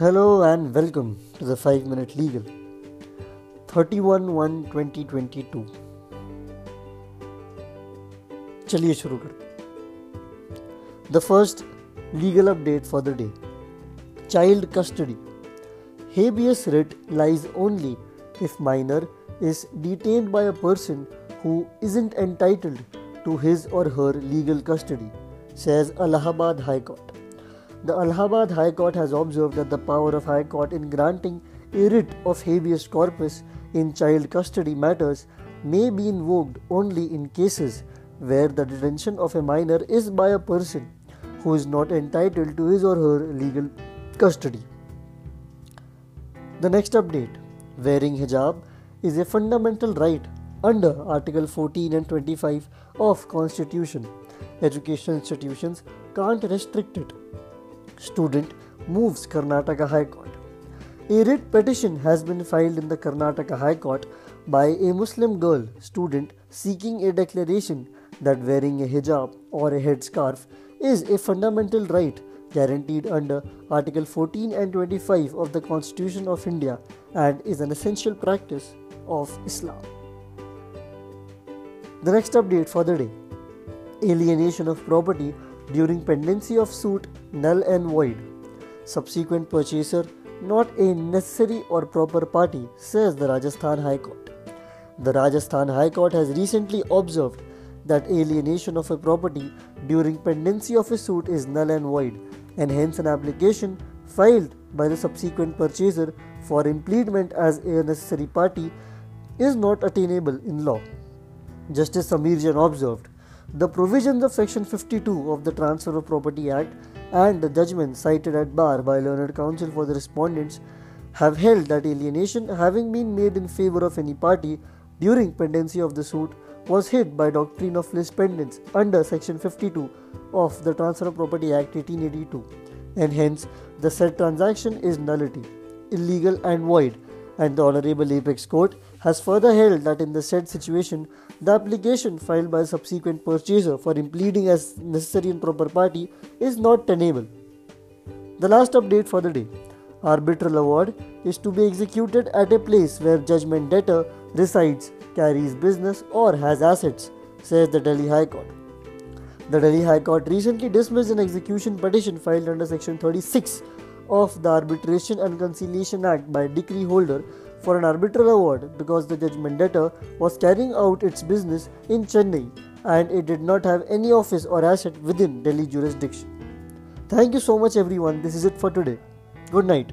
Hello and welcome to the 5 Minute Legal 31 1 2022 चलिए शुरू करते the first legal update for the day child custody habeas writ lies only if minor is detained by a person who isn't entitled to his or her legal custody, says Allahabad High Court. The Allahabad High Court has observed that the power of High Court in granting a writ of habeas corpus in child custody matters may be invoked only in cases where the detention of a minor is by a person who is not entitled to his or her legal custody. The next update wearing hijab is a fundamental right under Article 14 and 25 of Constitution. Education institutions can't restrict it. Student moves Karnataka High Court. A writ petition has been filed in the Karnataka High Court by a Muslim girl student seeking a declaration that wearing a hijab or a headscarf is a fundamental right guaranteed under Article 14 and 25 of the Constitution of India and is an essential practice of Islam. The next update for the day alienation of property during pendency of suit null and void. Subsequent purchaser not a necessary or proper party, says the Rajasthan High Court. The Rajasthan High Court has recently observed that alienation of a property during pendency of a suit is null and void and hence an application filed by the subsequent purchaser for impleadment as a necessary party is not attainable in law. Justice Samir Jain observed the provisions of Section 52 of the Transfer of Property Act and the judgment cited at bar by learned counsel for the respondents have held that alienation having been made in favor of any party during pendency of the suit was hid by doctrine of lis pendens under section 52 of the Transfer of Property Act 1882 and hence the said transaction is nullity, illegal and void and the Honorable Apex Court has further held that in the said situation the application filed by a subsequent purchaser for impleading as necessary and proper party is not tenable. The last update for the day arbitral award is to be executed at a place where judgment debtor resides, carries business, or has assets, says the Delhi High Court. The Delhi High Court recently dismissed an execution petition filed under Section 36 of the Arbitration and Conciliation Act by decree holder for an arbitral award because the judgment debtor was carrying out its business in Chennai and it did not have any office or asset within Delhi jurisdiction. Thank you so much, everyone. This is it for today. Good night.